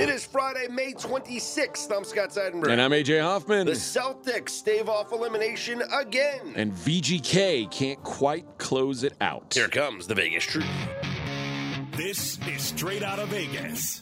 It is Friday, May 26th. I'm Scott Seidenberg. And I'm AJ Hoffman. The Celtics stave off elimination again. And VGK can't quite close it out. Here comes the Vegas Truth. This is straight out of Vegas.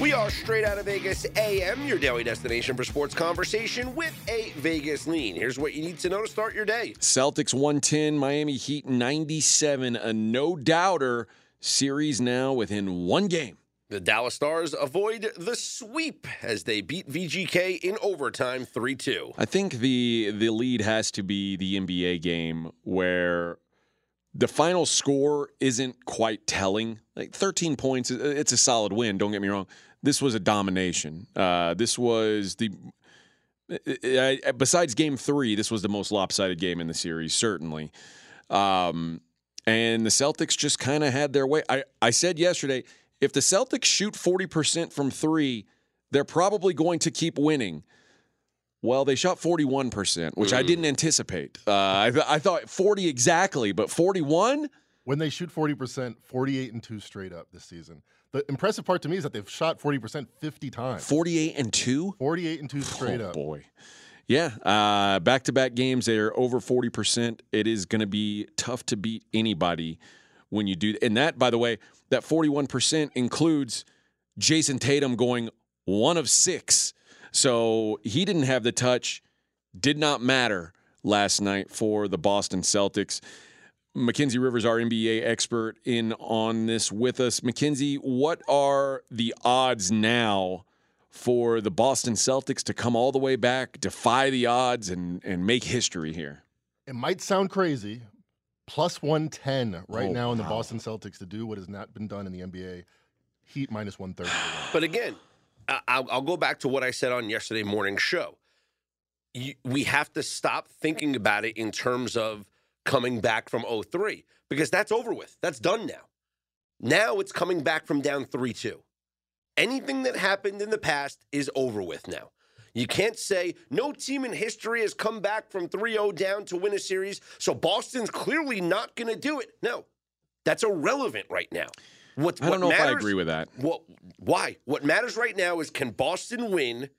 We are straight out of Vegas AM, your daily destination for sports conversation with a Vegas lean. Here's what you need to know to start your day. Celtics 110, Miami Heat 97. A no doubter series now within one game. The Dallas Stars avoid the sweep as they beat VGK in overtime 3 2. I think the the lead has to be the NBA game where the final score isn't quite telling. Like 13 points, it's a solid win, don't get me wrong. This was a domination. Uh, this was the besides game three, this was the most lopsided game in the series, certainly. Um, and the Celtics just kind of had their way. I, I said yesterday, if the Celtics shoot 40% from three, they're probably going to keep winning. Well, they shot 41%, which mm. I didn't anticipate. Uh, I, th- I thought 40 exactly, but 41? When they shoot 40%, 48 and 2 straight up this season. The impressive part to me is that they've shot 40% 50 times. 48 and 2? 48 and 2 straight oh, up. boy. Yeah, back to back games, they are over 40%. It is going to be tough to beat anybody when you do. And that, by the way, that 41% includes Jayson Tatum going one of six. So he didn't have the touch, did not matter last night for the Boston Celtics. Mackenzie Rivers, our NBA expert, in on this with us. Mackenzie, what are the odds now for the Boston Celtics to come all the way back, defy the odds, and and make history here? It might sound crazy. Plus 110 right oh, now in the wow. Boston Celtics to do what has not been done in the NBA. Heat minus 130. But again, I'll, I'll go back to what I said on yesterday morning show. We have to stop thinking about it in terms of coming back from 03 because that's over with. That's done now. Now it's coming back from down 3 2. Anything that happened in the past is over with now. You can't say no team in history has come back from 3 0 down to win a series, so Boston's clearly not going to do it. No, that's irrelevant right now. What, I don't what know matters, if I agree with that. What, why? What matters right now is can Boston win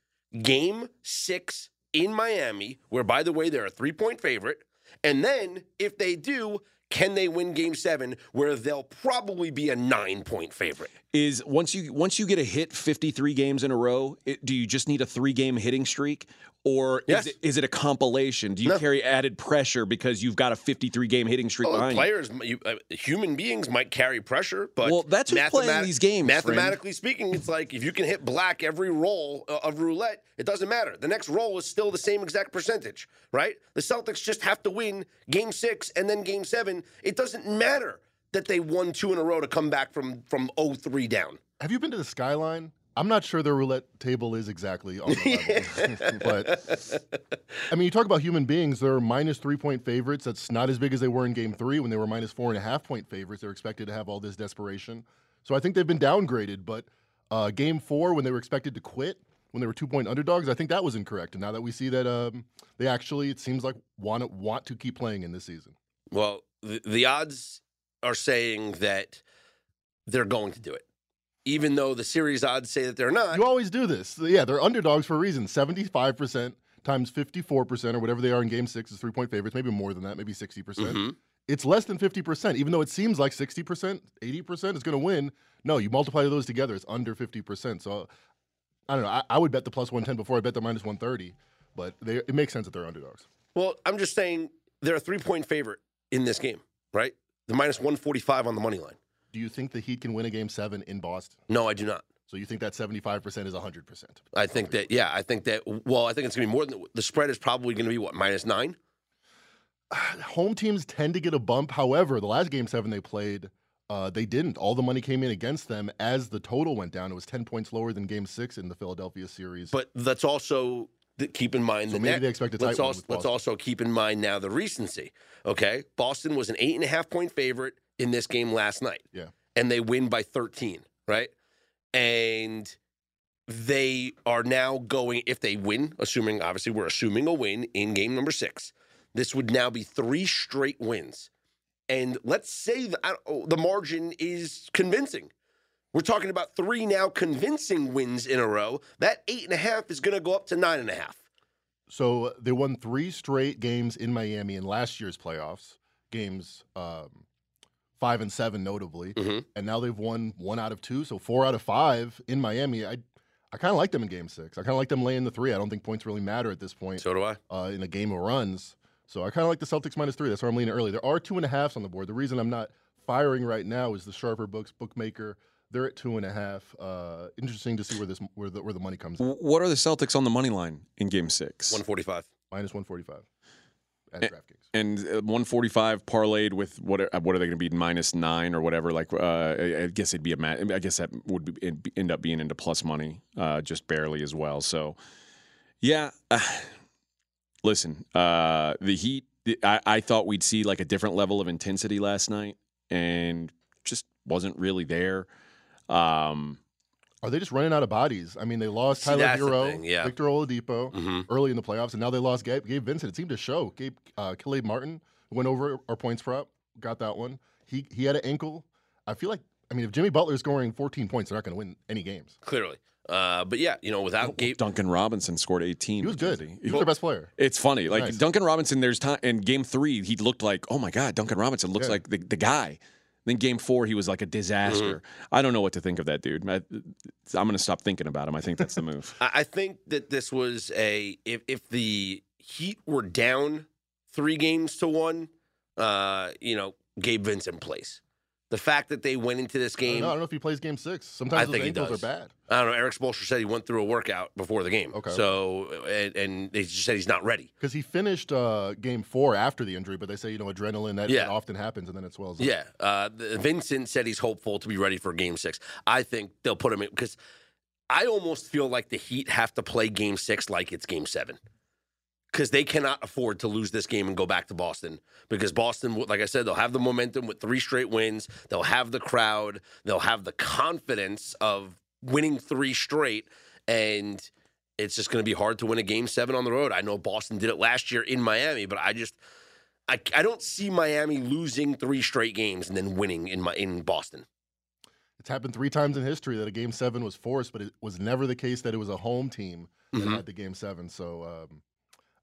game six in Miami, where, by the way, they're a three point favorite? And then if they do, can they win game seven where they'll probably be a nine point favorite? Is once you once you get a hit 53 games in a row, it, do you just need a three game hitting streak? Or yes. is, it, is it a compilation? Do you no. carry added pressure because you've got a 53 game hitting streak well, behind players, you? uh, human beings might carry pressure, but well, that's who's playing these games. Mathematically friend. speaking, it's like if you can hit black every roll uh, of roulette, it doesn't matter. The next roll is still the same exact percentage, right? The Celtics just have to win game six and then game seven. It doesn't matter that they won two in a row to come back from from 0-3 down. Have you been to the Skyline? I'm not sure the roulette table is exactly on the level. but I mean, you talk about human beings, they're minus three point favorites. That's not as big as they were in game three when they were minus four and a half point favorites. They're expected to have all this desperation. So I think they've been downgraded. But uh, game four, when they were expected to quit, when they were two point underdogs, I think that was incorrect. And now that we see that um, they actually, it seems like, want to, want to keep playing in this season. Well, the, the odds are saying that they're going to do it even though the series odds say that they're not. You always do this. Yeah, they're underdogs for a reason. 75% times 54% or whatever they are in game six is three point favorites, maybe more than that, maybe 60%. percent mm hmm It's less than 50%, even though it seems like 60%, 80% is going to win. No, you multiply those together, it's under 50%. So I don't know. I, I would bet the plus 110 before I bet the minus 130, but they, it makes sense that they're underdogs. Well, I'm just saying they're a three point favorite in this game, right? The minus 145 on the money line. Do you think the Heat can win a game seven in Boston? No, I do not. So you think that 75% is 100%? I think that, yeah, I think that, well, I think it's going to be more than the spread is probably going to be what, minus nine? Home teams tend to get a bump. However, the last game seven they played, uh, they didn't. All the money came in against them as the total went down. It was 10 points lower than game six in the Philadelphia series. But that's also keep in mind So the maybe net. they expect a tight let's one also let's also keep in mind now the recency. Okay, Boston was an eight and a half point favorite in this game last night. Yeah. and they win by thirteen. Right, and they are now going if they win, assuming obviously we're assuming a win in game number six. This would now be three straight wins, and let's say the, I don't- the margin is convincing. We're talking about three now convincing wins in a row. That eight and a half is going to go up to nine and a half. So they won three straight games in Miami in last year's playoffs, games um, five and seven notably, Mhm. and now they've won one out of two, so four out of five in Miami. I I kind of like them in Game Six. I kind of like them laying the three. I don't think points really matter at this point So do I. uh, in a game of runs. So I kind of like the Celtics minus three. That's why I'm leaning early. There are two and a halfs on the board. The reason I'm not firing right now is the sharper books bookmaker. They're at two and a half. Uh, interesting to see where this where the where the money comes in. What are the Celtics on the money line in Game Six? One forty five. minus one forty five at Eh, DraftKings. and uh, 145 parlayed with what? Are, what are they going to be? Minus nine or whatever. Like, uh, I I guess it'd be a. Ma- I guess that would be, end up being into plus money, uh, just barely as well. So, yeah. listen, uh, the Heat. the- I, I thought we'd see like a different level of intensity last night, and just wasn't really there. Um, Are they just running out of bodies? I mean, they lost See, Tyler Herro, thing, yeah. Victor Oladipo Mm-hmm. early in the playoffs, and now they lost Gabe, Gabe Vincent. It seemed to show. Gabe uh, Caleb Martin went over our points prop, got that one. He he had an ankle. I feel like I mean, if Jimmy Butler is scoring 14 points, they're not going to win any games. Clearly. Uh, but yeah, you know, without Gabe, Duncan Robinson scored 18. He was good. He was their best player. It's funny. Like Nice. Duncan Robinson, there's time in game three, he looked like, oh my God, Duncan Robinson looks Yeah. like the, the guy. Then game four, he was like a disaster. Mm-hmm. I don't know what to think of that dude. I, am going to stop thinking about him. I think that's the move. I think that this was a if if the Heat were down three games to one, uh, you know, Gabe Vincent plays. The fact that they went into this I don't, game, know, I don't know if he plays game six. I Sometimes those think he ankles does. are bad. I don't know. Erik Spoelstra said he went through a workout before the game. Okay. So and, and they just said he's not ready. Because he finished uh, game four after the injury, but they say, you know, adrenaline, that, Yeah. that often happens and then it swells up. Yeah, uh, the- Vincent said he's hopeful to be ready for Game Six. I think they'll put him in because I almost feel like the Heat have to play Game Six like it's Game Seven because they cannot afford to lose this game and go back to Boston because Boston, like I said, they'll have the momentum with three straight wins. They'll have the crowd. They'll have the confidence of winning three straight, and it's just going to be hard to win a Game Seven on the road. I know Boston did it last year in Miami, but I just. I, I don't see Miami losing three straight games and then winning in my in Boston. It's happened three times in history that a game seven was forced, but it was never the case that it was a home team that Mhm. had the game seven. So um,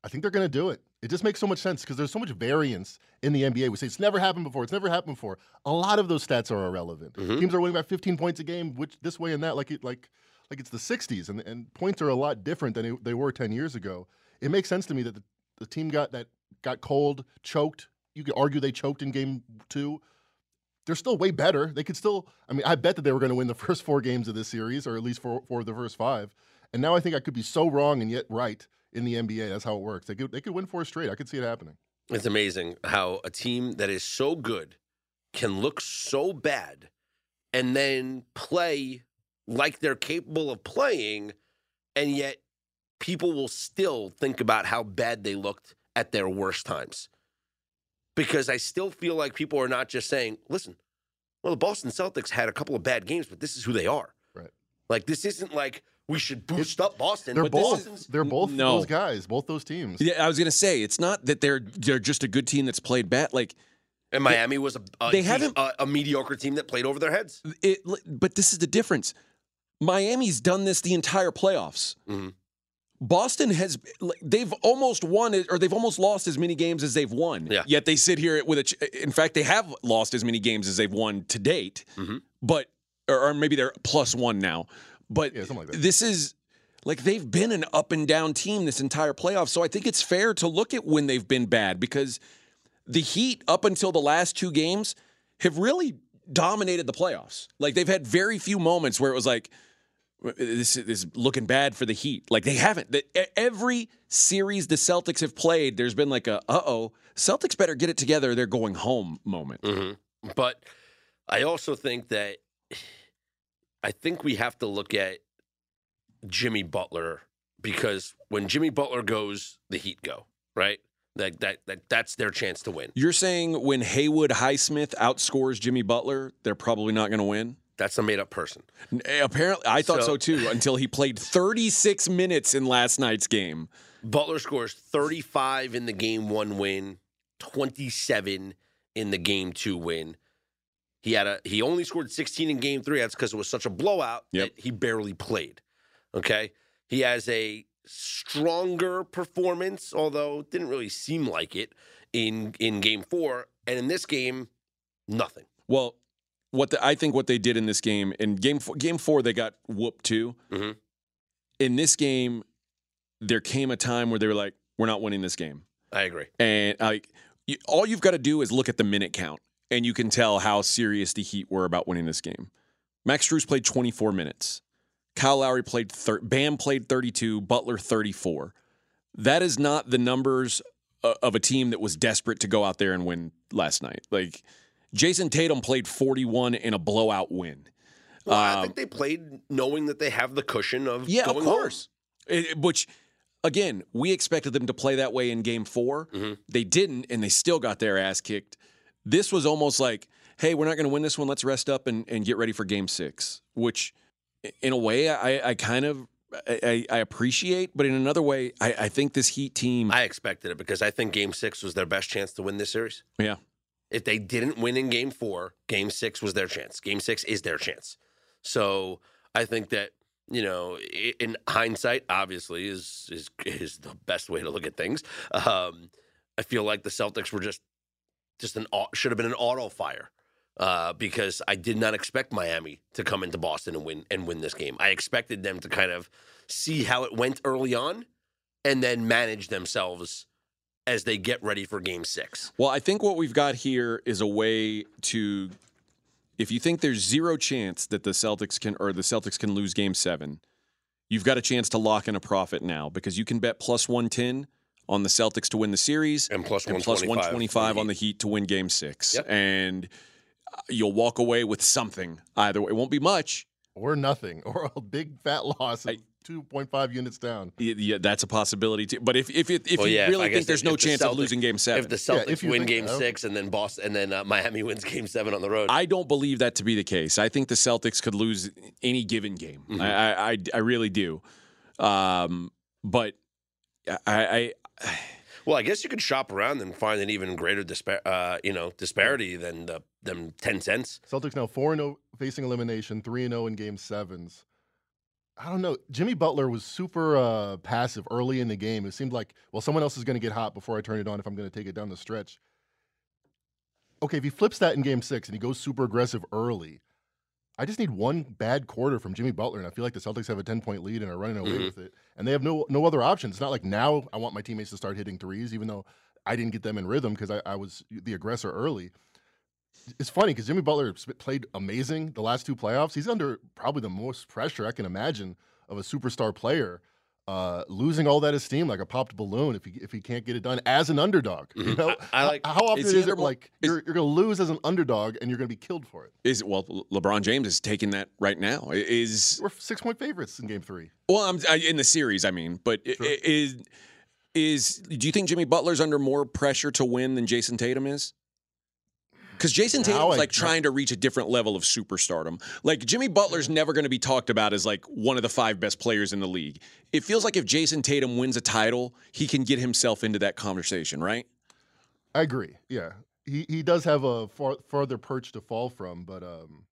I think they're going to do it. It just makes so much sense because there's so much variance in the NBA. We say it's never happened before. It's never happened before. A lot of those stats are irrelevant. Mhm. Teams are winning by 15 points a game, which this way and that, like it, like like it's the 60s, and, and points are a lot different than it- they were 10 years ago. It makes sense to me that the, the team got that got cold, choked. You could argue they choked in game two they're still way better. They could still. I mean, I bet that they were going to win the first four games of this series, or at least four, four of the first five. And now I think I could be so wrong and yet right in the NBA. That's how it works. They could they could win four straight. I could see it happening. It's amazing how a team that is so good can look so bad and then play like they're capable of playing, and yet people will still think about how bad they looked at their worst times. Because I still feel like people are not just saying, listen, well, the Boston Celtics had a couple of bad games, but this is who they are. Right. Like, this isn't like we should boost up Boston. They're but this both. isn't- They're both No. those guys. Both those teams. Yeah, I was gonna say it's not that they're they're just a good team that's played bad. Like And Miami was a, a, They haven't- a, a mediocre team that played over their heads. it, but this is the difference. Miami's done this the entire playoffs. Mhm. Boston has they've almost won it, or they've almost lost as many games as they've won. Yeah. Yet they sit here with a. In fact, they have lost as many games as they've won to date. Mhm. But or, or maybe they're plus one now. But Yeah, something like that. this is like they've been an up and down team this entire playoff. So I think it's fair to look at when they've been bad because the Heat up until the last two games have really dominated the playoffs. Like they've had very few moments where it was like this is looking bad for the Heat. Like they haven't. Every series the Celtics have played, there's been like a uh oh, Celtics better get it together. They're going home moment. hmm But I also think that I think we have to look at Jimmy Butler because when Jimmy Butler goes, the Heat go, right? That, that, that that's their chance to win. You're saying when Haywood Highsmith outscores Jimmy Butler, they're probably not going to win? That's a made up person. Eh, apparently, I thought so, So- too until he played 36 minutes in last night's game. Butler scores 35 in the game one win, 27 in the game two win. He had a he only scored 16 in game three. That's because it was such a blowout Yep. that he barely played. Okay. He has a stronger performance, although it didn't really seem like it in in game four. And in this game, nothing. Well, what the, I think what they did in this game in game four, game four they got whooped too. Mhm. In this game, there came a time where they were like, "We're not winning this game," I agree. and like you, all you've got to do is look at the minute count, and you can tell how serious the Heat were about winning this game. Max Strus played 24 minutes. Kyle Lowry played thir- Bam played 32, Butler 34. That is not the numbers of a team that was desperate to go out there and win last night. Like Jayson Tatum played 41 in a blowout win. Well, I Um, think they played knowing that they have the cushion of Yeah, going of course. It- which, again, we expected them to play that way in Game 4 Mhm. They didn't, and they still got their ass kicked. This was almost like, hey, we're not going to win this one. Let's rest up and, and get ready for Game Six. Which, in a way, I, I kind of I, I appreciate, but in another way, I, I think this Heat team. I expected it because I think Game Six was their best chance to win this series. yeah, If they didn't win in Game Four, Game Six was their chance. Game Six is their chance. So I think that you know, in hindsight, obviously is is is the best way to look at things. Um, I feel like the Celtics were just just an should have been an auto fire. Uh, because I did not expect Miami to come into Boston and win and win this game. I expected them to kind of see how it went early on, and then manage themselves as they get ready for Game Six. Well, I think what we've got here is a way to if you think there's zero chance that the Celtics can or the Celtics can lose game 7, you've got a chance to lock in a profit now because you can bet plus 110 on the Celtics to win the series And plus and plus 125 125 on the Heat to win game 6. Yep. And uh, you'll walk away with something either way. It won't be much. or nothing, or a big fat loss of I- 2.5 units down. Yeah, that's a possibility too. But if if, if, if Well, you yeah, if- really I think there's no the chance of losing game 7. If the Yeah, Celtics if win Game so. Six and then Boston and then uh, Miami wins Game Seven on the road, I don't believe that to be the case. I think the Celtics could lose any given game. Mhm. I, I, I, I really do. Um, but I, I, well, I guess you could shop around and find an even greater dispar- uh, you know, disparity than the them ten cents. Celtics now 4 0 facing elimination, 3 0 in game sevens. I don't know. Jimmy Butler was super uh, passive early in the game. It seemed like, well, someone else is going to get hot before I turn it on if I'm going to take it down the stretch. Okay, if he flips that in game six and he goes super aggressive early, I just need one bad quarter from Jimmy Butler, and I feel like the Celtics have a 10 point lead and are running away Mhm. with it. And they have no no other options. It's not like now I want my teammates to start hitting threes, even though I didn't get them in rhythm because I, I was the aggressor early. It's funny because Jimmy Butler played amazing the last two playoffs. He's under probably the most pressure I can imagine of a superstar player, uh, losing all that esteem like a popped balloon if he if he can't get it done as an underdog. You Mhm. know, I- I like- how often Is is, it like is- you're, you're going to lose as an underdog and you're going to be killed for it? is well, LeBron James is taking that right now. Is We're six point favorites in Game Three. well, I'm I, in the series. I mean, but Sure. is is do you think Jimmy Butler's under more pressure to win than Jayson Tatum is? Because Jayson Now Tatum's I- like trying to reach a different level of superstardom. Like Jimmy Butler's never going to be talked about as like one of the five best players in the league. It feels like if Jayson Tatum wins a title, he can get himself into that conversation, right? I agree. Yeah, he he does have a far, farther perch to fall from, but um,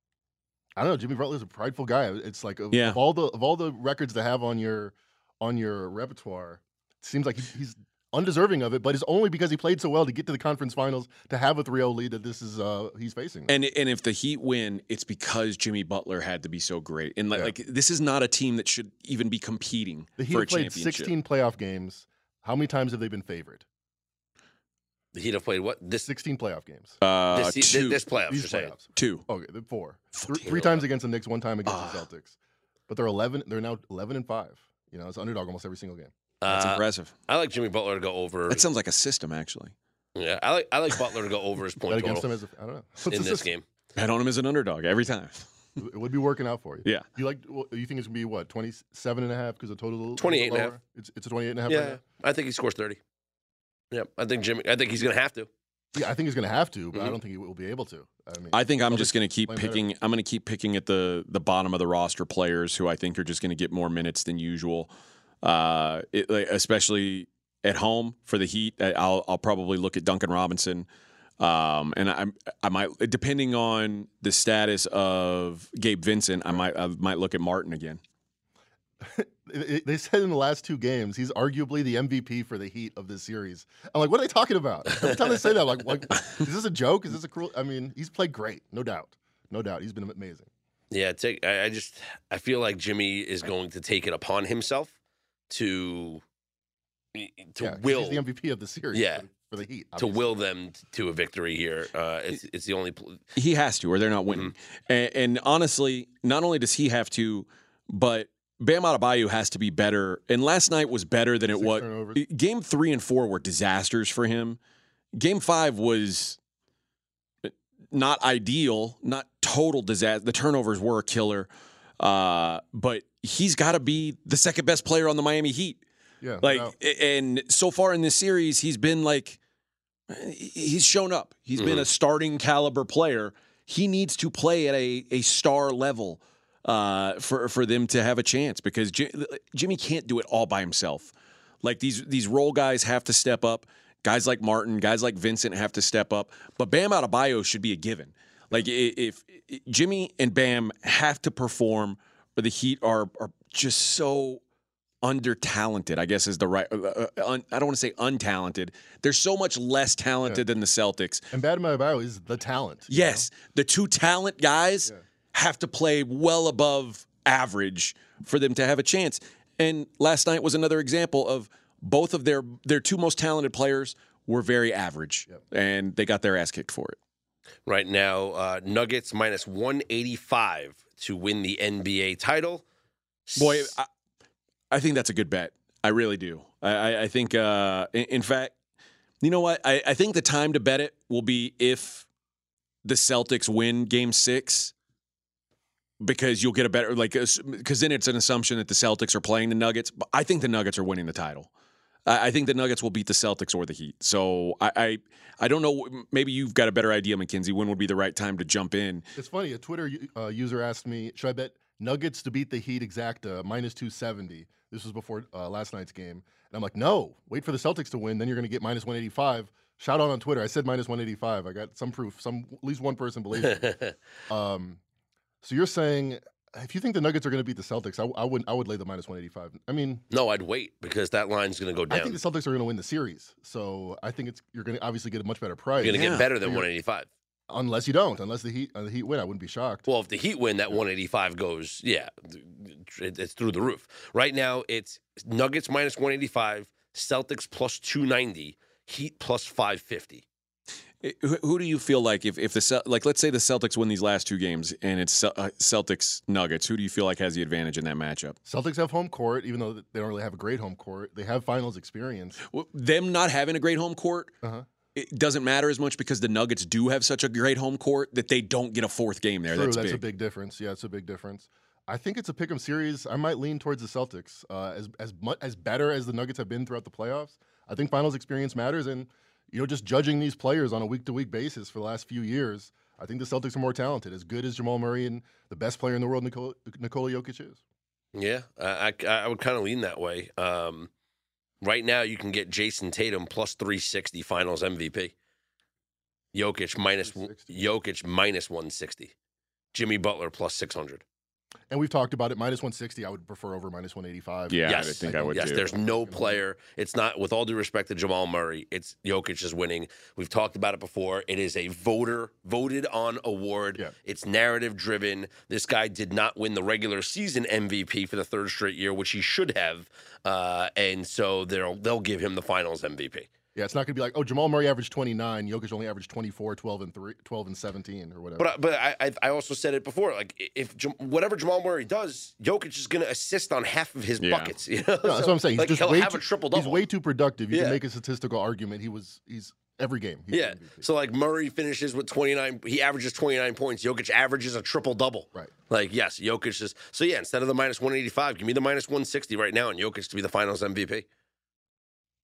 I don't know. Jimmy Butler's a prideful guy. It's like of, Yeah. of all the of all the records to have on your on your repertoire, it seems like he, he's undeserving of it. But it's only because he played so well to get to the conference finals to have a 3-0 lead that this is uh he's facing. And and if the Heat win, it's because Jimmy Butler had to be so great. And like, Yeah. like this is not a team that should even be competing the Heat for a played championship. 16 playoff games. How many times have they been favored? The Heat have played what this 16 playoff games. Uh, this, se- two, this playoffs. These you're saying. playoffs. two. Okay, then four. Three, three times against the Knicks, one time against Ah. the Celtics. But they're 11. They're now 11 and five. You know, it's underdog almost every single game. That's Uh, impressive. I like Jimmy Butler to go over. That sounds like a system, actually. Yeah, I like I like Butler to go over his Bet point against total them as a, I don't know. What's in this system? game. Bet on him as an underdog every time. it would be working out for you. Yeah. You like? well, You think it's gonna be what 27 and a half because the total? is 28 and a half. It's it's a 28 and a half. right Yeah, now? I think he scores thirty. Yeah, I think Jimmy. I think he's going to have to. Yeah, I think he's gonna have to, but I Mhm. don't think he will be able to. I mean, I think I'm just going to keep playing better. picking. I'm going to keep picking at the the bottom of the roster players who I think are just going to get more minutes than usual, uh, it, like, especially at home for the Heat. I- I'll I'll probably look at Duncan Robinson, um, and I I might depending on the status of Gabe Vincent, I might I might look at Martin again. It- it- they said in the last two games he's arguably the MVP for the Heat of this series. I'm like, what are they talking about? Every time they say that, I'm like, like, is this a joke? Is this a cruel? I mean, he's played great, no doubt, no doubt. He's been amazing. Yeah, take. I, I just I feel like Jimmy is going to take it upon himself to to Yeah, 'cause will he's the MVP of the series. Yeah. for, for the Heat. to will them to a victory here. Uh, it's it's the only. Pl- He has to, or they're not winning. And, and honestly, not only does he have to, but Bam Adebayo has to be better. And last night was better than it Six was. turnovers. Game three and four were disasters for him. Game five was not ideal, not total disaster. The turnovers were a killer, uh, but he's got to be the second best player on the Miami Heat. Yeah, Like, doubt. and so far in this series, he's been like, he's shown up. He's been a starting caliber player. He needs to play at a, a star level uh, for for them to have a chance because Ji- Jimmy can't do it all by himself. Like these these role guys have to step up. Guys like Martin, guys like Vincent have to step up. But Bam Adebayo should be a given. Like if, if Jimmy and Bam have to perform, or the Heat are are just so under talented. I guess is the right. Uh, uh, un, I don't want to say untalented. They're so much less talented than the Celtics. and Bam Adebayo is the talent. you know? Yes, the two talent guys have to play well above average for them to have a chance. And last night was another example of both of their their two most talented players were very average, and they got their ass kicked for it. Right now, uh, Nuggets minus one eighty five to win the NBA title. Boy, I, I think that's a good bet. I really do. I, I, I think, uh, in, in fact, you know what? I, I think the time to bet it will be if the Celtics win Game Six, because you'll get a better like because then it's an assumption that the Celtics are playing the Nuggets. But I think the Nuggets are winning the title. I, I think the Nuggets will beat the Celtics or the Heat. So I, I I don't know. Maybe you've got a better idea, McKenzie. When would be the right time to jump in? It's funny. A Twitter uh, user asked me, "Should I bet Nuggets to beat the Heat exacta minus two seventy? This was before uh, last night's game, and I'm like, "No, wait for the Celtics to win, then you're going to get minus one eighty five. Shout out on Twitter. I said minus one eighty five. I got some proof. Some at least one person believes it. Um, so you're saying if you think the Nuggets are going to beat the Celtics, I, I would I would lay the minus one eighty five. I mean, no, I'd wait because that line's going to go down. I think the Celtics are going to win the series. So I think it's you're going to obviously get a much better price. You're going to Yeah. get better than one eighty five. unless you don't, unless the Heat uh, the Heat win, I wouldn't be shocked. Well, if the Heat win, that 185 goes, yeah, it- it's through the roof. Right now, it's Nuggets minus 185, Celtics plus 290, Heat plus 550. Who, who do you feel like if if the like let's say the Celtics win these last two games and it's uh, Celtics Nuggets, who do you feel like has the advantage in that matchup? Celtics have home court, even though they don't really have a great home court. They have finals experience. Well, them not having a great home court, Uh-huh. it doesn't matter as much because the Nuggets do have such a great home court that they don't get a fourth game there. True, that's, that's big. a big difference. Yeah, it's a big difference. I think it's a pick'em series. I might lean towards the Celtics. Uh, as as much as better as the Nuggets have been throughout the playoffs, I think finals experience matters. And you know, just judging these players on a week to week basis for the last few years, I think the Celtics are more talented. As good as Jamal Murray and the best player in the world, Nikola, Nikola Jokic is. Yeah, I, I, I would kind of lean that way. Um, right now, you can get Jayson Tatum plus 360 finals MVP. Jokic minus 360. Jokic minus 160. Jimmy Butler plus 600. And we've talked about it. Minus 160, I would prefer over minus 185. Yeah, yes, I think I would Yes, too. there's no player. It's not, with all due respect to Jamal Murray, it's Jokic is winning. We've talked about it before. It is a voter voted on award. Yeah. It's narrative driven. This guy did not win the regular season MVP for the third straight year, which he should have. Uh, and so they'll they'll give him the Finals MVP. Yeah, it's not going to be like, oh, Jamal Murray averaged 29, Jokic only averaged 24, 12 and 3, 12 and 17 or whatever. But I- but I I- I also said it before. Like if Jam- whatever Jamal Murray does, Jokic is going to assist on half of his Yeah. buckets. You know? No, that's So, what I'm saying. He's Like just he'll way have too, a triple double. He's way too productive. You Yeah. can make a statistical argument. He was he's every game. he's Yeah. So like Murray finishes with 29. He averages 29 points. Jokic averages a triple double. Right. Like yes, Jokic is. So yeah, instead of the minus 185, give me the minus 160 right now, and Jokic to be the Finals MVP.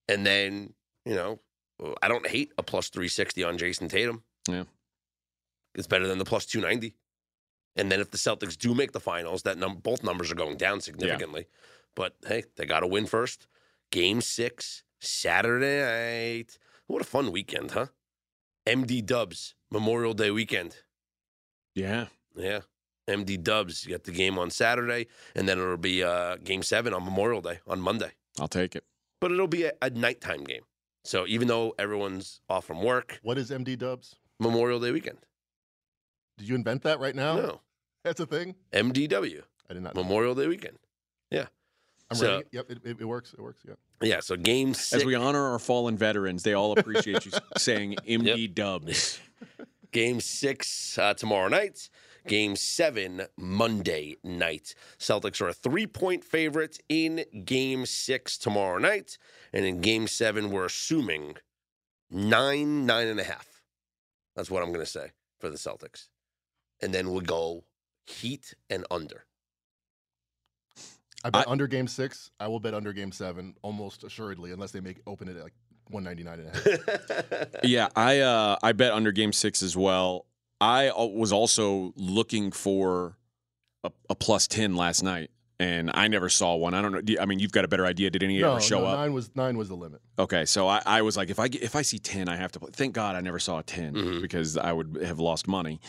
And then you know, I don't hate a plus 360 on Jayson Tatum. Yeah. It's better than the plus 290. And then if the Celtics do make the finals, that num- both numbers are going down significantly. But hey, they got to win first. Game six, Saturday night. What a fun weekend, huh? MD Dubs, Memorial Day weekend. Yeah. Yeah. MD Dubs, you got the game on Saturday, and then it'll be uh, game seven on Memorial Day on Monday. I'll take it. But it'll be a, a nighttime game. So even though everyone's off from work, What is MD Dubs? Memorial Day weekend. Did you invent that right now? No. That's a thing. MDW, I did not. Know. Memorial Day weekend. Yeah. I'm so- ready. Yep, it, it, it works. It works. Yeah. Yeah, so game six. As we honor our fallen veterans, they all appreciate you saying MD dubs. Game six uh, tomorrow night. Game seven Monday night. Celtics are a three point favorite in game six tomorrow night. And in game seven, we're assuming nine, nine and a half. That's what I'm going to say for the Celtics. And then we'll go Heat and under. I bet I- under game six. I will bet under game seven almost assuredly, unless they make open it at like 199 and a half. Yeah, I uh, I bet under game six as well. I was also looking for a, a plus ten last night, and I never saw one. I don't know. do you- I mean, you've got a better idea. Did any no, ever show no, up? nine was nine was the limit. Okay, so I, I was like, if I get, if I see ten, I have to. Play. Thank God I never saw a 10 Mhm. because I would have lost money.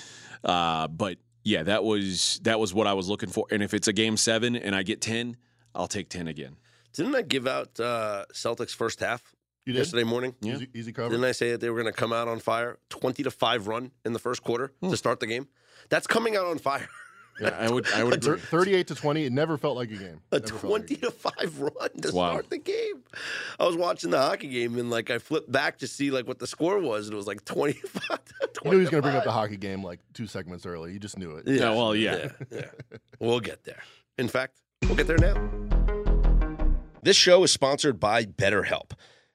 Uh, but yeah, that was that was what I was looking for. And if it's a game seven and I get ten, I'll take ten again. Didn't I give out uh, Celtics first half You did yesterday morning? Yeah. easy, easy cover. Didn't I say that they were going to come out on fire? 20 to 5 run in the first quarter Hmm. to start the game? That's coming out on fire. Yeah, I would I would agree. 38 to 20. It never felt like a game. A Never felt like 20 to 5 run to Wow. start the game. I was watching the hockey game and like I flipped back to see like what the score was and it was like 25 You knew he was going to bring up the hockey game like two segments early. You just knew it. Yeah, well, yeah. yeah, yeah. We'll get there. In fact, we'll get there now. This show is sponsored by BetterHelp.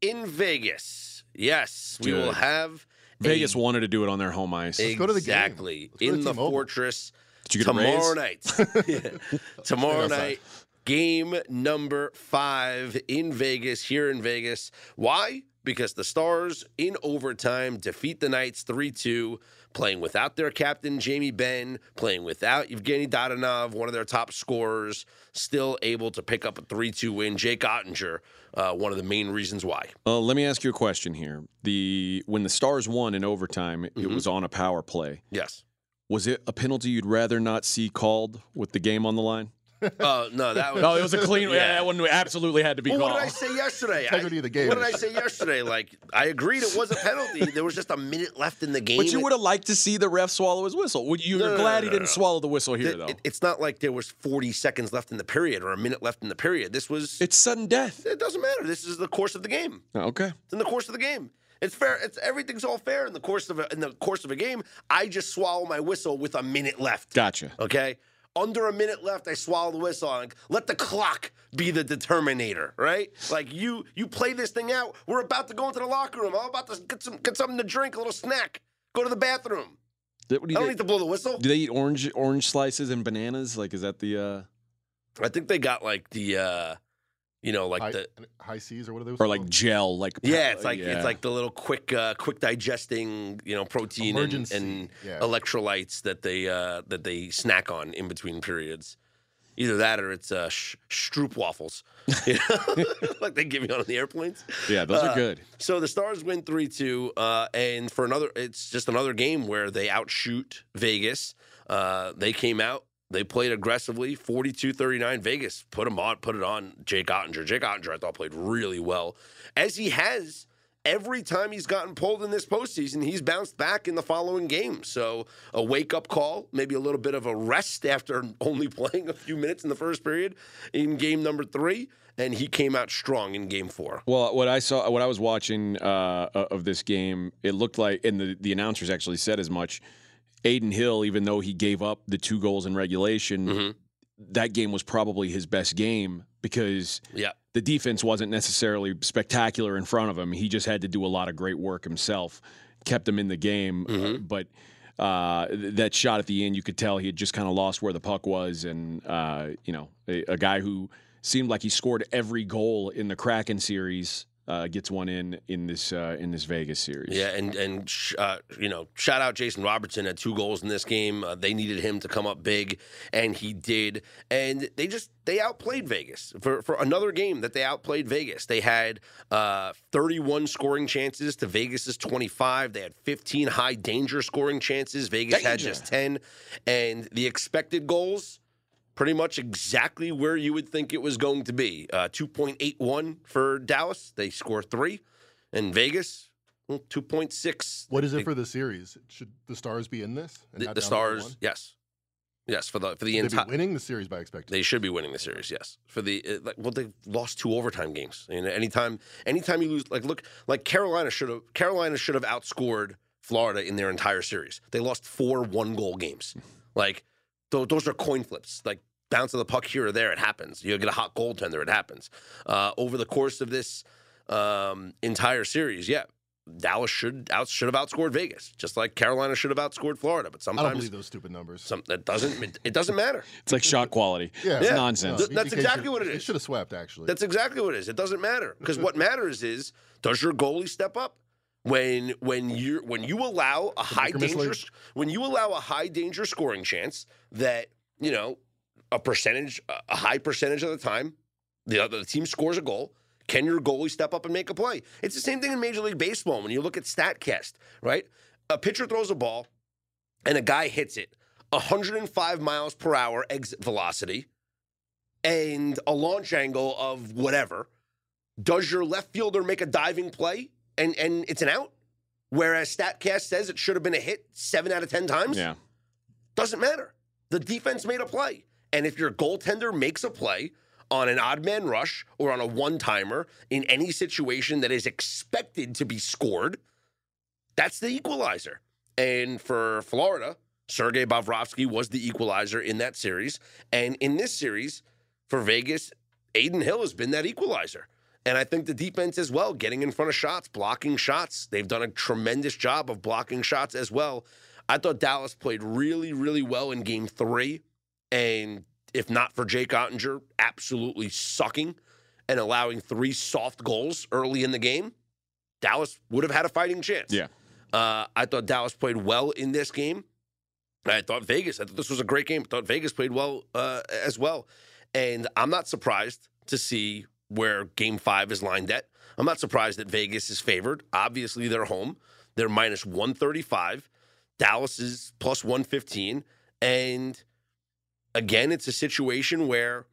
in Vegas. Yes, we Good. will have a- Vegas wanted to do it on their home ice. go to the game. Exactly. Let's go to In the T-Mobile. fortress Did you get a tomorrow raise? night. Tomorrow night, Game number five in Vegas, here in Vegas. Why? Because the Stars in overtime defeat the Knights 3 2, playing without their captain, Jamie Benn, playing without Evgenii Dadonov, one of their top scorers, still able to pick up a 3 2 win. Jake Oettinger, uh, one of the main reasons why. Uh, let me ask you a question here. The when the Stars won in overtime, it Mhm. was on a power play. Yes. Was it a penalty you'd rather not see called with the game on the line? Uh, no, that was. No, it was a clean. Yeah. yeah, that one absolutely had to be Well, what did I say yesterday? Integrity I- of the game. What did I say yesterday? Like, I agreed it was a penalty. There was just a minute left in the game. But you would have liked to see the ref swallow his whistle. Would- you? You're No, no, glad no, he didn't no. swallow the whistle here, Th- though. it- it's not like there was 40 seconds left in the period or a minute left in the period. This was. it's sudden death. it doesn't matter. This is the course of the game. Okay. It's in the course of the game. It's fair. It's everything's all fair in the course of a, in the course of a game. I just swallow my whistle with a minute left. Gotcha. Okay. Under a minute left, I swallow the whistle. Like, let the clock be the determinator, right? Like you, you play this thing out. We're about to go into the locker room. I'm about to get some, get something to drink, a little snack. Go to the bathroom. Do I don't think- need to blow the whistle. Do they eat orange orange slices and bananas? Like, is that the? uh I think they got like the, uh, you know, like high, the high seas or what are those? Or like gel? Like yeah, it's like yeah. it's like the little quick, uh, quick digesting, you know, protein and, Emergency, and yeah. electrolytes that they uh, that they snack on in between periods. Either that or it's uh, sh- Stroop waffles, you know? like they give you on the airplanes. yeah, those uh, are good. So the Stars win three two, uh, and for another, it's just another game where they outshoot Vegas. Uh, they came out, they played aggressively, 42-39. Vegas put them on, put it on Jake Oettinger. Jake Oettinger, I thought, played really well, as he has every time he's gotten pulled in this postseason. He's bounced back in the following game. So a wake up call, maybe a little bit of a rest after only playing a few minutes in the first period in game number three, and he came out strong in game four. Well, what I saw, what I was watching uh, of this game, it looked like, and the, the announcers actually said as much. Adin Hill, even though he gave up the two goals in regulation, Mhm. that game was probably his best game because Yeah. the defense wasn't necessarily spectacular in front of him. He just had to do a lot of great work himself, kept him in the game. Uh, Mhm. but uh, that shot at the end, you could tell he had just kind of lost where the puck was, and uh, you know, a, a guy who seemed like he scored every goal in the Kraken series. Uh, gets one in in this uh, in this Vegas series. Yeah, and and sh- uh, you know, shout out Jason Robertson had two goals in this game. Uh, they needed him to come up big, and he did. And they just they outplayed Vegas for for another game that they outplayed Vegas. They had uh, 31 scoring chances to Vegas's 25. They had 15 high danger scoring chances. Vegas had just 10, and the expected goals. Pretty much exactly where you would think it was going to be. Uh, 2.81 for Dallas. They score three. And Vegas, well, 2.6. What is it for the series? Should the Stars be in this? and The, the Stars, yes, yes for the for the entire. winning the series by expecting. They should be winning the series, yes. For the uh, like, well, they lost two overtime games. And anytime, anytime you lose, like look, like Carolina should have Carolina should have outscored Florida in their entire series. They lost four one goal games. Like th- those are coin flips. Like bounce of the puck here or there, it happens. You get a hot goaltender, it happens. Uh, over the course of this um, entire series, yeah. Dallas should out should have outscored Vegas, just like Carolina should have outscored Florida. But I don't sometimes believe those stupid numbers. some that doesn't it, it doesn't matter. It's like shot quality. yeah, It's Yeah. nonsense. Th- that's exactly should- what it should have swept actually. That's exactly what it is. It doesn't matter because what matters is does your goalie step up when when you when you allow a high make 'em danger when you allow a high danger scoring chance that you know a percentage a high percentage of the time the other the team scores a goal. Can your goalie step up and make a play? It's the same thing in Major League Baseball when you look at Statcast, right? A pitcher throws a ball and a guy hits it 105 miles per hour exit velocity and a launch angle of whatever, does your left fielder make a diving play and and it's an out? Whereas Statcast says it should have been a hit seven out of ten times. Yeah. Doesn't matter. The defense made a play. And if your goaltender makes a play on an odd man rush or on a one timer in any situation that is expected to be scored, that's the equalizer. And for Florida, Sergei Bobrovsky was the equalizer in that series. And in this series, for Vegas, Adin Hill has been that equalizer. And I think the defense as well, getting in front of shots, blocking shots. They've done a tremendous job of blocking shots as well. I thought Dallas played really, really well in game three. And if not for Jake Oettinger absolutely sucking and allowing three soft goals early in the game, Dallas would have had a fighting chance. Yeah. Uh, I thought Dallas played well in this game. I thought Vegas. I thought this was a great game. I thought Vegas played well uh, as well, and I'm not surprised to see where Game Five is lined at. I'm not surprised that Vegas is favored. Obviously, they're home. They're minus 135. Dallas is plus 115, and again, it's a situation where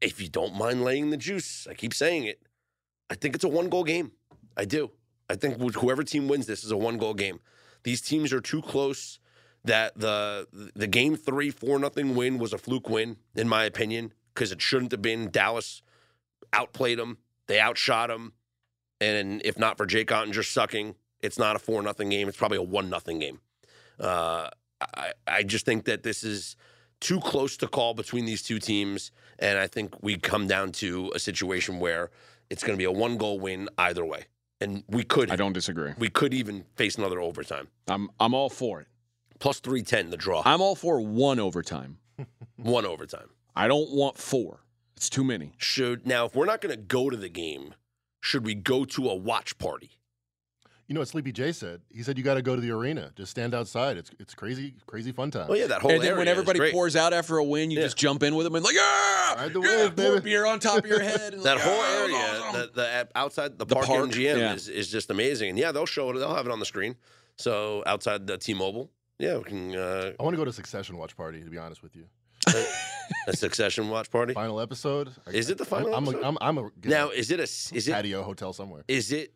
if you don't mind laying the juice, I keep saying it. I think it's a one goal game. I do. I think whoever team wins this is a one goal game. These teams are too close that the the game three four nothing win was a fluke win in my opinion because it shouldn't have been. Dallas outplayed them, they outshot them, and if not for Jake Oettinger sucking, it's not a four nothing game. It's probably a one nothing game. Uh, I I just think that this is too close to call between these two teams, and I think we come down to a situation where it's going to be a one goal win either way, and we could I don't disagree. we could even face another overtime. I'm I'm all for it. Plus 310 the draw. I'm all for one overtime. One overtime. I don't want four. It's too many. Should now if we're not going to go to the game, should we go to a watch party? You know what Sleepy J said? He said you got to go to the arena. Just stand outside. It's it's crazy, crazy fun time. Oh yeah, that whole and then area when is everybody great. pours out after a win, you Yeah. just jump in with them and like, yeah, Ride the yeah, wave, pour baby." beer on top of your head. And that like, whole "Yeah, area, awesome." the, the outside the, The park, park, MGM yeah. is, is just amazing. And yeah, they'll show it. They'll have it on the screen. So outside the T-Mobile, yeah, we can uh, I want to go to Succession watch party. To be honest with you, a Succession watch party. final episode. Is it the final I'm, episode? I'm, I'm, I'm a Now, is it a is it patio hotel somewhere. is it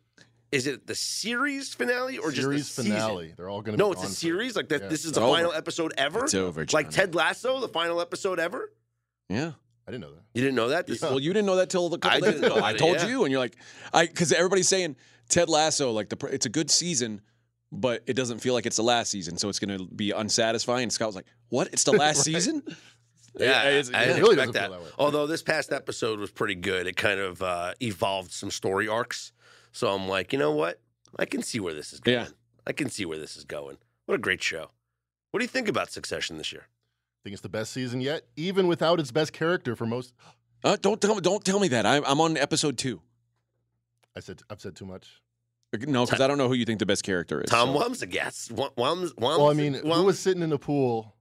is it the series finale or series just the season? finale. They're all going to No, be it's a gone for- series. Like that. Yeah. This is It's the over. final episode ever. It's over, Like Ted Lasso, the final episode ever. Yeah. I didn't know that. You didn't know that? This- Well, you didn't know that till the couple I days didn't ago. I told yeah. you, and you're like, I because everybody's saying Ted Lasso, like the it's a good season, but it doesn't feel like it's the last season, so it's going to be unsatisfying. And Scott was like, "What? It's the last season?" Yeah, it's- I yeah. didn't really expect that. feel that. Although this past episode was pretty good, it kind of uh, evolved some story arcs. So I'm like, you know what? I can see where this is going. Yeah. I can see where this is going. What a great show. What do you think about Succession this year? I think it's the best season yet, even without its best character for most. Uh, don't tell me. Don't tell me that. I'm, I'm on episode two. I said I've said too much. No, because I don't know who you think the best character is. Tom so- Wums, I guess. Wums, Wums, Well, I mean, who was sitting in the pool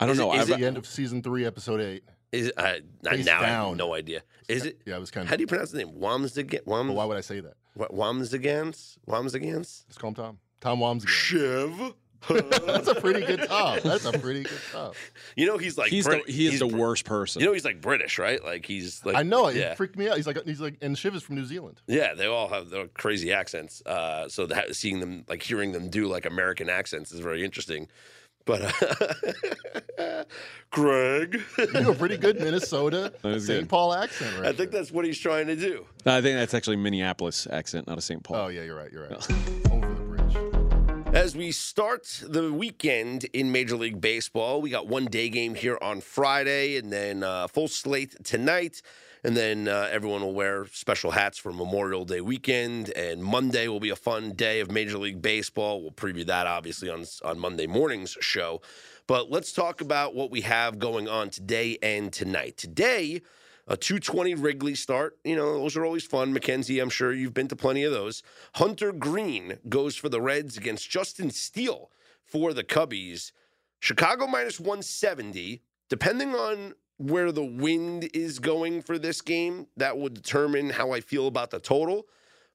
I don't Is know. is at the end of season three, episode eight? Is it, uh, Face now I have down. no idea. Is it? Yeah, it was kind of. How do you pronounce the name? Wamsagans? But why Wams, would I say that? Wamsagans? Wamsagans? Just call him Tom. Tom Wams. Shiv. That's a pretty good Tom. That's a pretty good Tom. You know he's like he's Brit- the, he is he's the Br- worst person. You know he's like British, right? Like he's like I know it Yeah, freaked me out. He's like he's like, and Shiv is from New Zealand. yeah. They all have their crazy accents. Uh, so that, seeing them, like hearing them do like American accents, is very interesting. But uh, Greg, You do a pretty good Minnesota St. Paul accent, right? I think there. that's what he's trying to do. I think that's actually Minneapolis accent, not a St. Paul. Oh yeah, you're right. You're right. Over the bridge. As we start the weekend in Major League Baseball, we got one day game here on Friday, and then uh, full slate tonight. And then uh, everyone will wear special hats for Memorial Day weekend. And Monday will be a fun day of Major League Baseball. We'll preview that obviously on on Monday morning's show. But let's talk about what we have going on today and tonight. Today, a 220 Wrigley start. You know, those are always fun. Mackenzie, I'm sure you've been to plenty of those. Hunter Greene goes for the Reds against Justin Steele for the Cubbies. Chicago minus 170. Depending on where the wind is going for this game, that will determine how I feel about the total.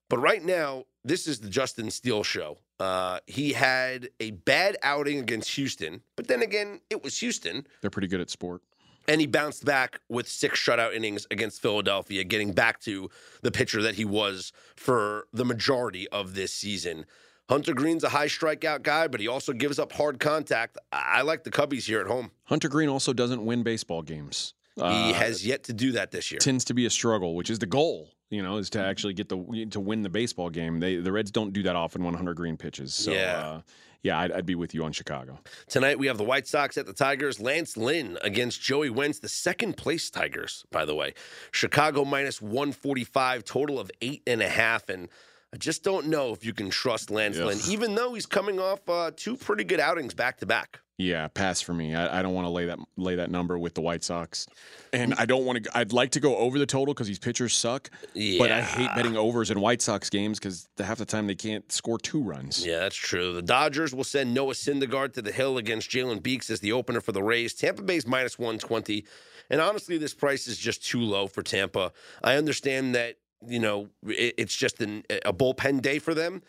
But right now, this is the Justin Steele show. Uh, he had a bad outing against Houston, but then again, it was Houston They're pretty good at sport. and he bounced back with six shutout innings against Philadelphia, getting back to the pitcher that he was for the majority of this season. Hunter Greene's a high strikeout guy, but he also gives up hard contact. I like the Cubbies here at home. Hunter Greene also doesn't win baseball games. he Uh, has yet to do that this year. tends to be a struggle, which is the goal. You know, is to actually get the to win the baseball game. They the Reds don't do that often when Hunter Greene pitches. So Yeah. uh, yeah, I'd, I'd be with you on Chicago. Tonight we have the White Sox at the Tigers. Lance Lynn against Joey Wentz, the second place Tigers, by the way. Chicago minus 145, total of eight and a half. And I just don't know if you can trust Lance Ugh. Lynn, even though he's coming off uh, two pretty good outings back to back. Yeah, pass for me. I, I don't want to lay that lay that number with the White Sox, and I don't want to. I'd like to go over the total because these pitchers suck. Yeah. But I hate betting overs in White Sox games because half the time they can't score two runs. Yeah, that's true. The Dodgers will send Noah Syndergaard to the hill against Jalen Beeks as the opener for the Rays. Tampa Bay's minus 120. And honestly, this price is just too low for Tampa. I understand that, you know, it, it's just an, a bullpen day for them.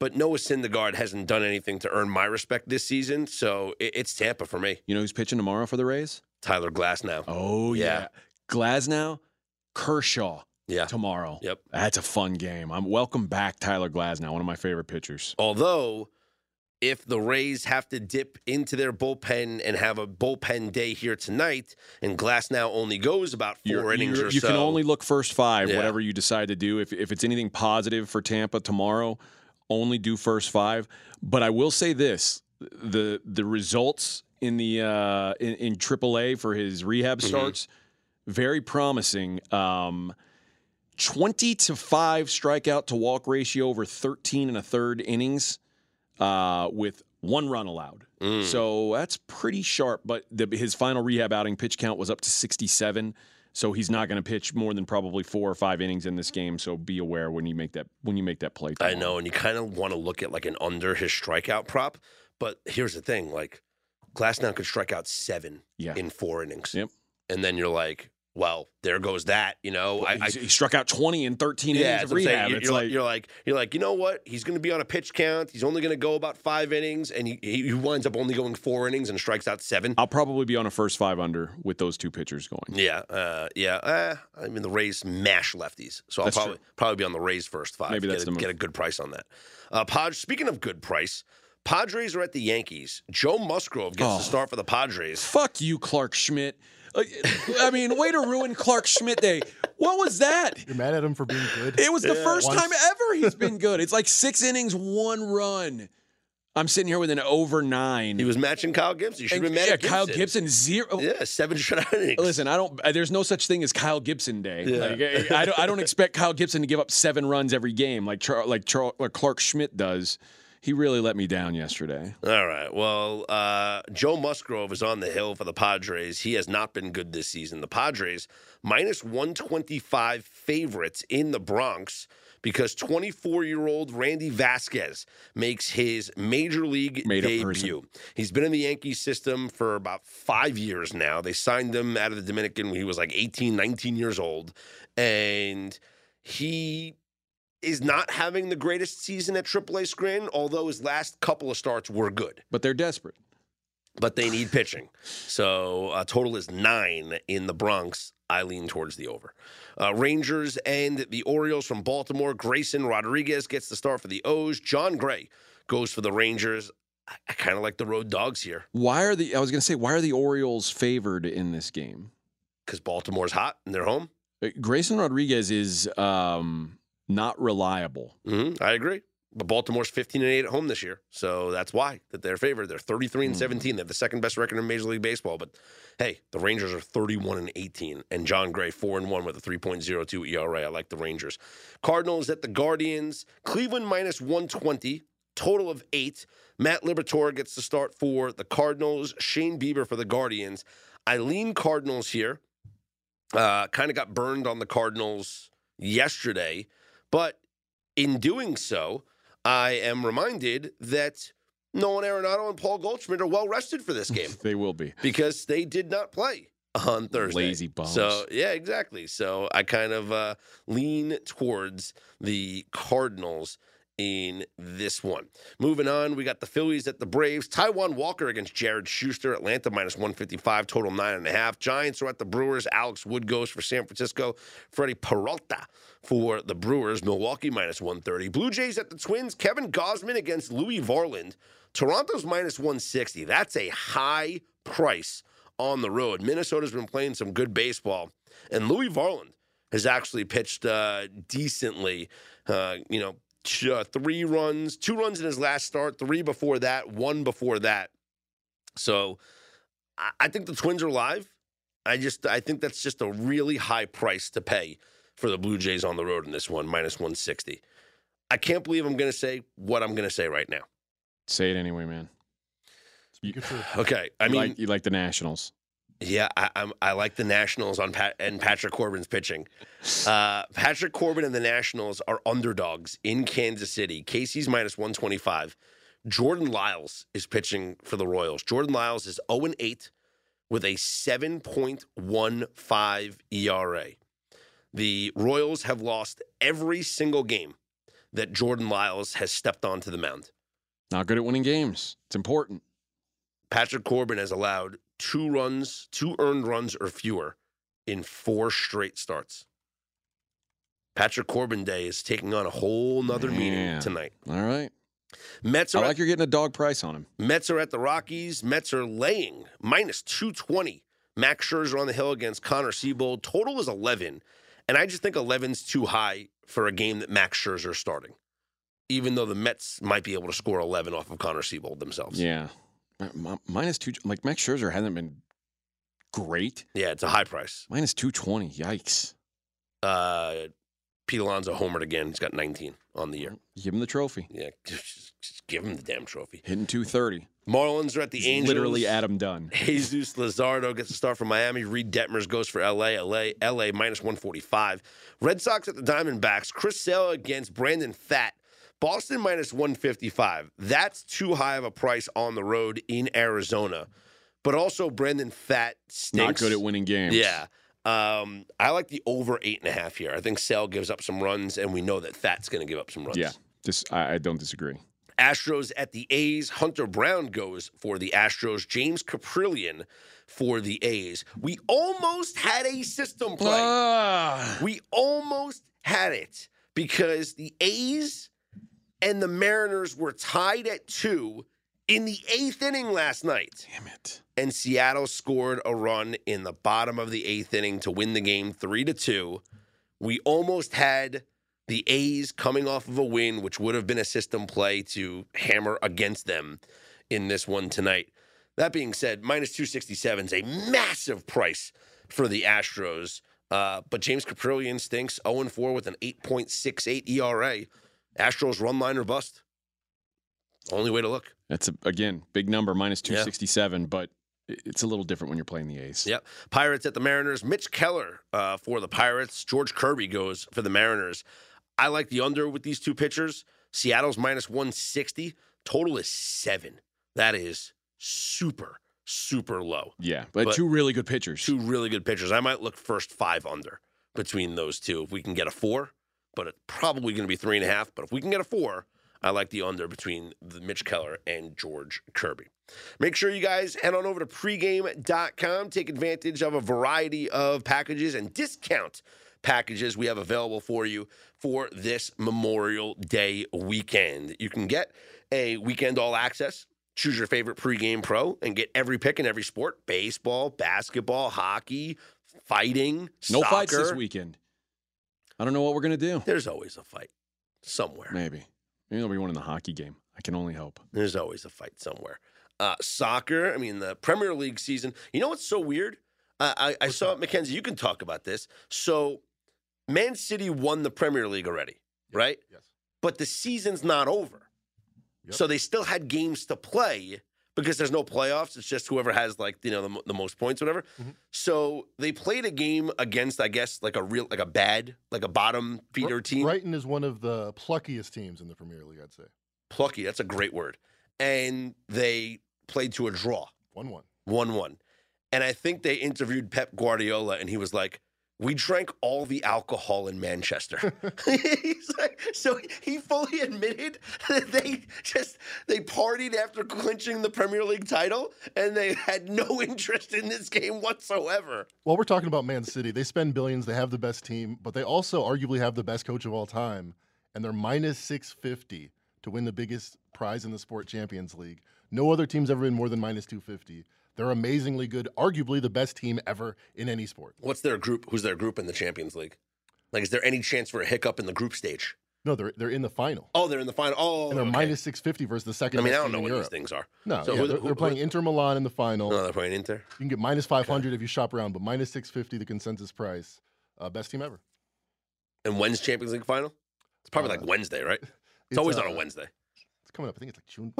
But Noah Syndergaard hasn't done anything to earn my respect this season, so it, it's Tampa for me. You know who's pitching tomorrow for the Rays? Tyler Glasnow. Oh yeah, Yeah. Glasnow, Kershaw Yeah. tomorrow. Yep. That's a fun game. I'm welcome back, Tyler Glasnow, one of my favorite pitchers. Although, if the Rays have to dip into their bullpen and have a bullpen day here tonight, and Glasnow only goes about 4 You're- innings you're- or you so, You can only look first five, Yeah. whatever you decide to do. If if it's anything positive for Tampa tomorrow, only do first five. But I will say this: the the results in the uh, in, in AAA for his rehab Mm-hmm. starts very promising. Um, 20 to 5 strikeout to walk ratio over 13 and a third innings uh, with one run allowed. Mm. So that's pretty sharp. But the, his final rehab outing pitch count was up to 67. So he's not going to pitch more than probably four or five innings in this game. So be aware when you make that when you make that play. I know, and you kind of want to look at like an under his strikeout prop. But here's the thing: like Glasnow could strike out seven Yeah. in four innings. Yep. And then you're like, well, there goes that. You know, I, I He- struck out 20 in 13 yeah, innings of rehab. You're, it's you're like, you're like you're like you know what? He's going to be on a pitch count. He's only going to go about five innings, and he, he winds up only going four innings and strikes out seven. I'll probably be on a first five under with those two pitchers going. Yeah, uh, yeah. Uh, I mean, the Rays mash lefties, so I'll That's probably true. probably be on the Rays first five. Maybe get that's a, the move. get a good price on that. Uh, Pod, speaking of good price, Padres are at the Yankees. Joe Musgrove gets Oh. the start for the Padres. Fuck you, Clarke Schmidt. Uh, I mean, way to ruin Clarke Schmidt Day. What was that? You're mad at him for being good. It was the first Once- time ever he's been good. It's like six innings, one run. I'm sitting here with an over nine. He was matching Kyle Gibson. You should have And- been mad yeah, at Kyle Gibson. Gibson zero. Yeah, seven shutout innings. Listen, I don't. uh, There's no such thing as Kyle Gibson Day. Yeah. Like, I, I don't. I don't expect Kyle Gibson to give up seven runs every game like Char, like Char, like Clarke Schmidt does. He really let me down yesterday. All right. Well, uh, Joe Musgrove is on the hill for the Padres. He has not been good this season. The Padres minus 125 favorites in the Bronx because 24 year old Randy Vasquez makes his major league Made-up debut. He's been in the Yankee system for about five years now. They signed him out of the Dominican when he was like 18, 19 years old. And he is not having the greatest season at AAA Scranton, although his last couple of starts were good. But they're desperate. But they need pitching. So uh, total is nine in the Bronx. I lean towards the over. Uh, Rangers and the Orioles from Baltimore. Grayson Rodriguez gets the start for the O's. Jon Gray goes for the Rangers. I, I kind of like the road dogs here Why are the? I was going to say, why are the Orioles favored in this game? because Baltimore's hot and they're home. Uh, Grayson Rodriguez is um, not reliable. hmm I agree. But Baltimore's 15 and 8 at home this year. So that's why that they're favored. They're 33 and 17. They have the second best record in Major League Baseball. But hey, the Rangers are 31 and 18. And Jon Gray 4 and 1 with a 3.02 ERA. I like the Rangers. Cardinals at the Guardians. Cleveland minus 120. Total of eight. Matt Liberatore gets the start for the Cardinals. Shane Bieber for the Guardians. I lean Cardinals here. Uh, kind of got burned on the Cardinals yesterday. But in doing so, I am reminded that Nolan Arenado and Paul Goldschmidt are well rested for this game They will be. because they did not play on Thursday. Lazy bums. So yeah, exactly. So I kind of uh, lean towards the Cardinals in this one. Moving on, we got the Phillies at the Braves. Taijuan Walker against Jared Schuster. Atlanta minus 155, total nine and a half. Giants are at the Brewers. Alex Wood goes for San Francisco. Freddie Peralta for the Brewers. Milwaukee minus 130. Blue Jays at the Twins. Kevin Gausman against Louie Varland. Toronto's minus 160. That's a high price on the road. Minnesota's been playing some good baseball, and Louie Varland has actually pitched uh, decently. Uh, you know, uh, three runs, two runs in his last start, three before that, one before that. So I, I think the Twins are live. I just I think that's just a really high price to pay for the Blue Jays on the road in this one, minus 160. I can't believe I'm going to say what I'm going to say right now. Say it anyway, man. Get your- Okay, I You mean, like, you like the Nationals. Yeah, I, I'm, I like the Nationals on Pat and Patrick Corbin's pitching. Uh, Patrick Corbin and the Nationals are underdogs in Kansas City. Casey's minus 125. Jordan Lyles is pitching for the Royals. Jordan Lyles is 0 8 with a 7.15 ERA. The Royals have lost every single game that Jordan Lyles has stepped onto the mound. Not good at winning games. It's important. Patrick Corbin has allowed two runs, two earned runs or fewer in four straight starts. Patrick Corbin Day is taking on a whole nother meaning tonight. All right. Mets I like at, you're getting a dog price on him. Mets are at the Rockies. Mets are laying minus 220. Max Scherzer on the hill against Connor Seabold. Total is 11. And I just think 11's too high for a game that Max Scherzer is starting, even though the Mets might be able to score 11 off of Connor Seabold themselves. Yeah. Mi- Minus two. Like Max Scherzer hasn't been great. Yeah, it's a high price. Minus 220. Yikes. Uh, Pete Alonso homered again. He's got 19 on the year. Give him the trophy. Yeah, just, just give him the damn trophy. Hitting 230. Marlins are at the He's Angels. Literally Adam Dunn. Jesus Luzardo gets a start from Miami. Reid Detmers goes for LA. LA, LA minus 145. Red Sox at the Diamondbacks. Chris Sale against Brandon Pfaadt. Boston minus 155. That's too high of a price on the road in Arizona. But also, Brandon Pfaadt stinks. Not good at winning games. Yeah. Um, I like the over eight and a half here. I think Sale gives up some runs, and we know that Pfaadt's going to give up some runs. Yeah. just I, I don't disagree. Astros at the A's. Hunter Brown goes for the Astros. James Kaprielian for the A's. We almost had a system play. Ah. we almost had it because the A's and the Mariners were tied at two in the eighth inning last night. Damn it. And Seattle scored a run in the bottom of the eighth inning to win the game three to two. We almost had the A's coming off of a win, which would have been a system play to hammer against them in this one tonight. That being said, minus 267 is a massive price for the Astros. Uh, but James Kaprielian stinks 0 4 with an 8.68 ERA. Astros run line or bust. Only way to look. That's a, again big number minus Yeah. 267, but it's a little different when you're playing the A's. Yep. Pirates at the Mariners. Mitch Keller uh, for the Pirates. George Kirby goes for the Mariners. I like the under with these two pitchers. Seattle's minus 160. Total is seven. That is super, super low. Yeah, but, But- two really good pitchers. Two really good pitchers. I might look first five under between those two. If we can get a four, but it's probably going to be three and a half. But if we can get a four, I like the under between the Mitch Keller and George Kirby. Make sure you guys head on over to pregame.com. Take advantage of a variety of packages and discount packages we have available for you for this Memorial Day weekend. You can get a weekend all access. Choose your favorite pregame pro and get every pick in every sport baseball, basketball, hockey, fighting, no fights this weekend. I don't know what we're gonna do. There's always a fight somewhere. Maybe. Maybe there'll be one in the hockey game. I can only hope. There's always a fight somewhere. Uh, soccer, I mean, the Premier League season. You know what's so weird? Uh, I, I saw, Mackenzie, you can talk about this. So, Man City won the Premier League already, right? Yes. But the season's not over. Yep. So, they still had games to play because there's no playoffs. It's just whoever has, like, you know, the, the most points, whatever. Mhm. So, they played a game against, I guess, like a real, like a bad, like a bottom feeder team. Brighton is one of the pluckiest teams in the Premier League, I'd say. Plucky, that's a great word. And they played to a draw. 1 1. 1 1. And I think they interviewed Pep Guardiola, and he was like, we drank all the alcohol in Manchester. He's like, so he fully admitted that they just they partied after clinching the Premier League title, and they had no interest in this game whatsoever. Well, we're talking about Man City. They spend billions. They have the best team, but they also arguably have the best coach of all time, and they're minus 650 to win the biggest prize in the Sport Champions League. No other team's ever been more than minus 250. They're amazingly good, arguably the best team ever in any sport. What's their group? Who's their group in the Champions League? Like, is there any chance for a hiccup in the group stage? No, they're they're in the final, Oh, they're in the final. Oh, and they're okay. minus 650 versus the second. I mean, I don't know what in these things are. No, So yeah, who- they're, who- they're playing who- Inter Milan in the final. No, they're playing Inter. You can get minus 500 if you shop around, but minus 650 the consensus price. Uh, best team ever. And when's Champions League final? It's probably Uh, like Wednesday, right? It's, always on a uh, Wednesday. It's coming up. I think it's like June.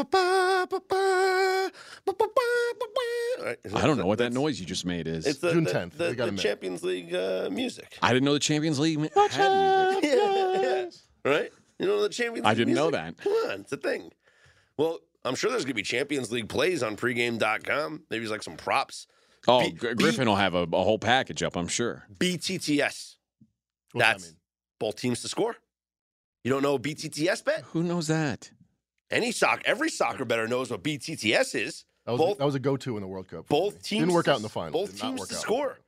All right, I don't know what that that's- noise you just made is. It's the, June the- 10th. The, We got the a minute. Champions League uh, music. I didn't know the Champions League had music. Yeah, yeah. Right? You know the Champions League I League didn't know music? that. Come on, it's a thing. Well, I'm sure there's going to be Champions League plays on pregame.com. Maybe it's like some props. Oh, B- Gr- B- Griffin will have a, a whole package up, I'm sure. BTTS. What's that That's mean? both teams to score. You don't know a BTTS bet? Who knows that? Any sock, every soccer better knows what BTTS is. That was, both- that was a go-to in the World Cup. Both teams didn't work out in the final. Both teams to out. score.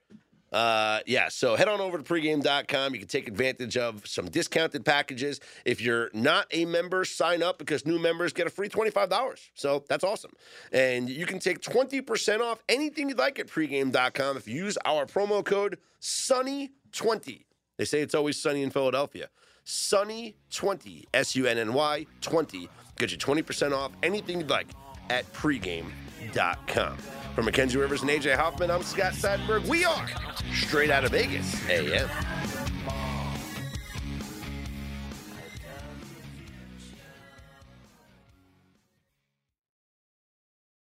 Uh, yeah, so head on over to pregame.com. You can take advantage of some discounted packages. If you're not a member, sign up because new members get a free $25. So that's awesome. And you can take 20% off anything you'd like at pregame.com if you use our promo code SUNNY20. They say it's always sunny in Philadelphia. Sunny20, S U N N Y 20. Get you 20% off anything you'd like at pregame.com. From Mackenzie Rivers and AJ Hoffman, I'm Scott Seidenberg. We are straight out of Vegas AM.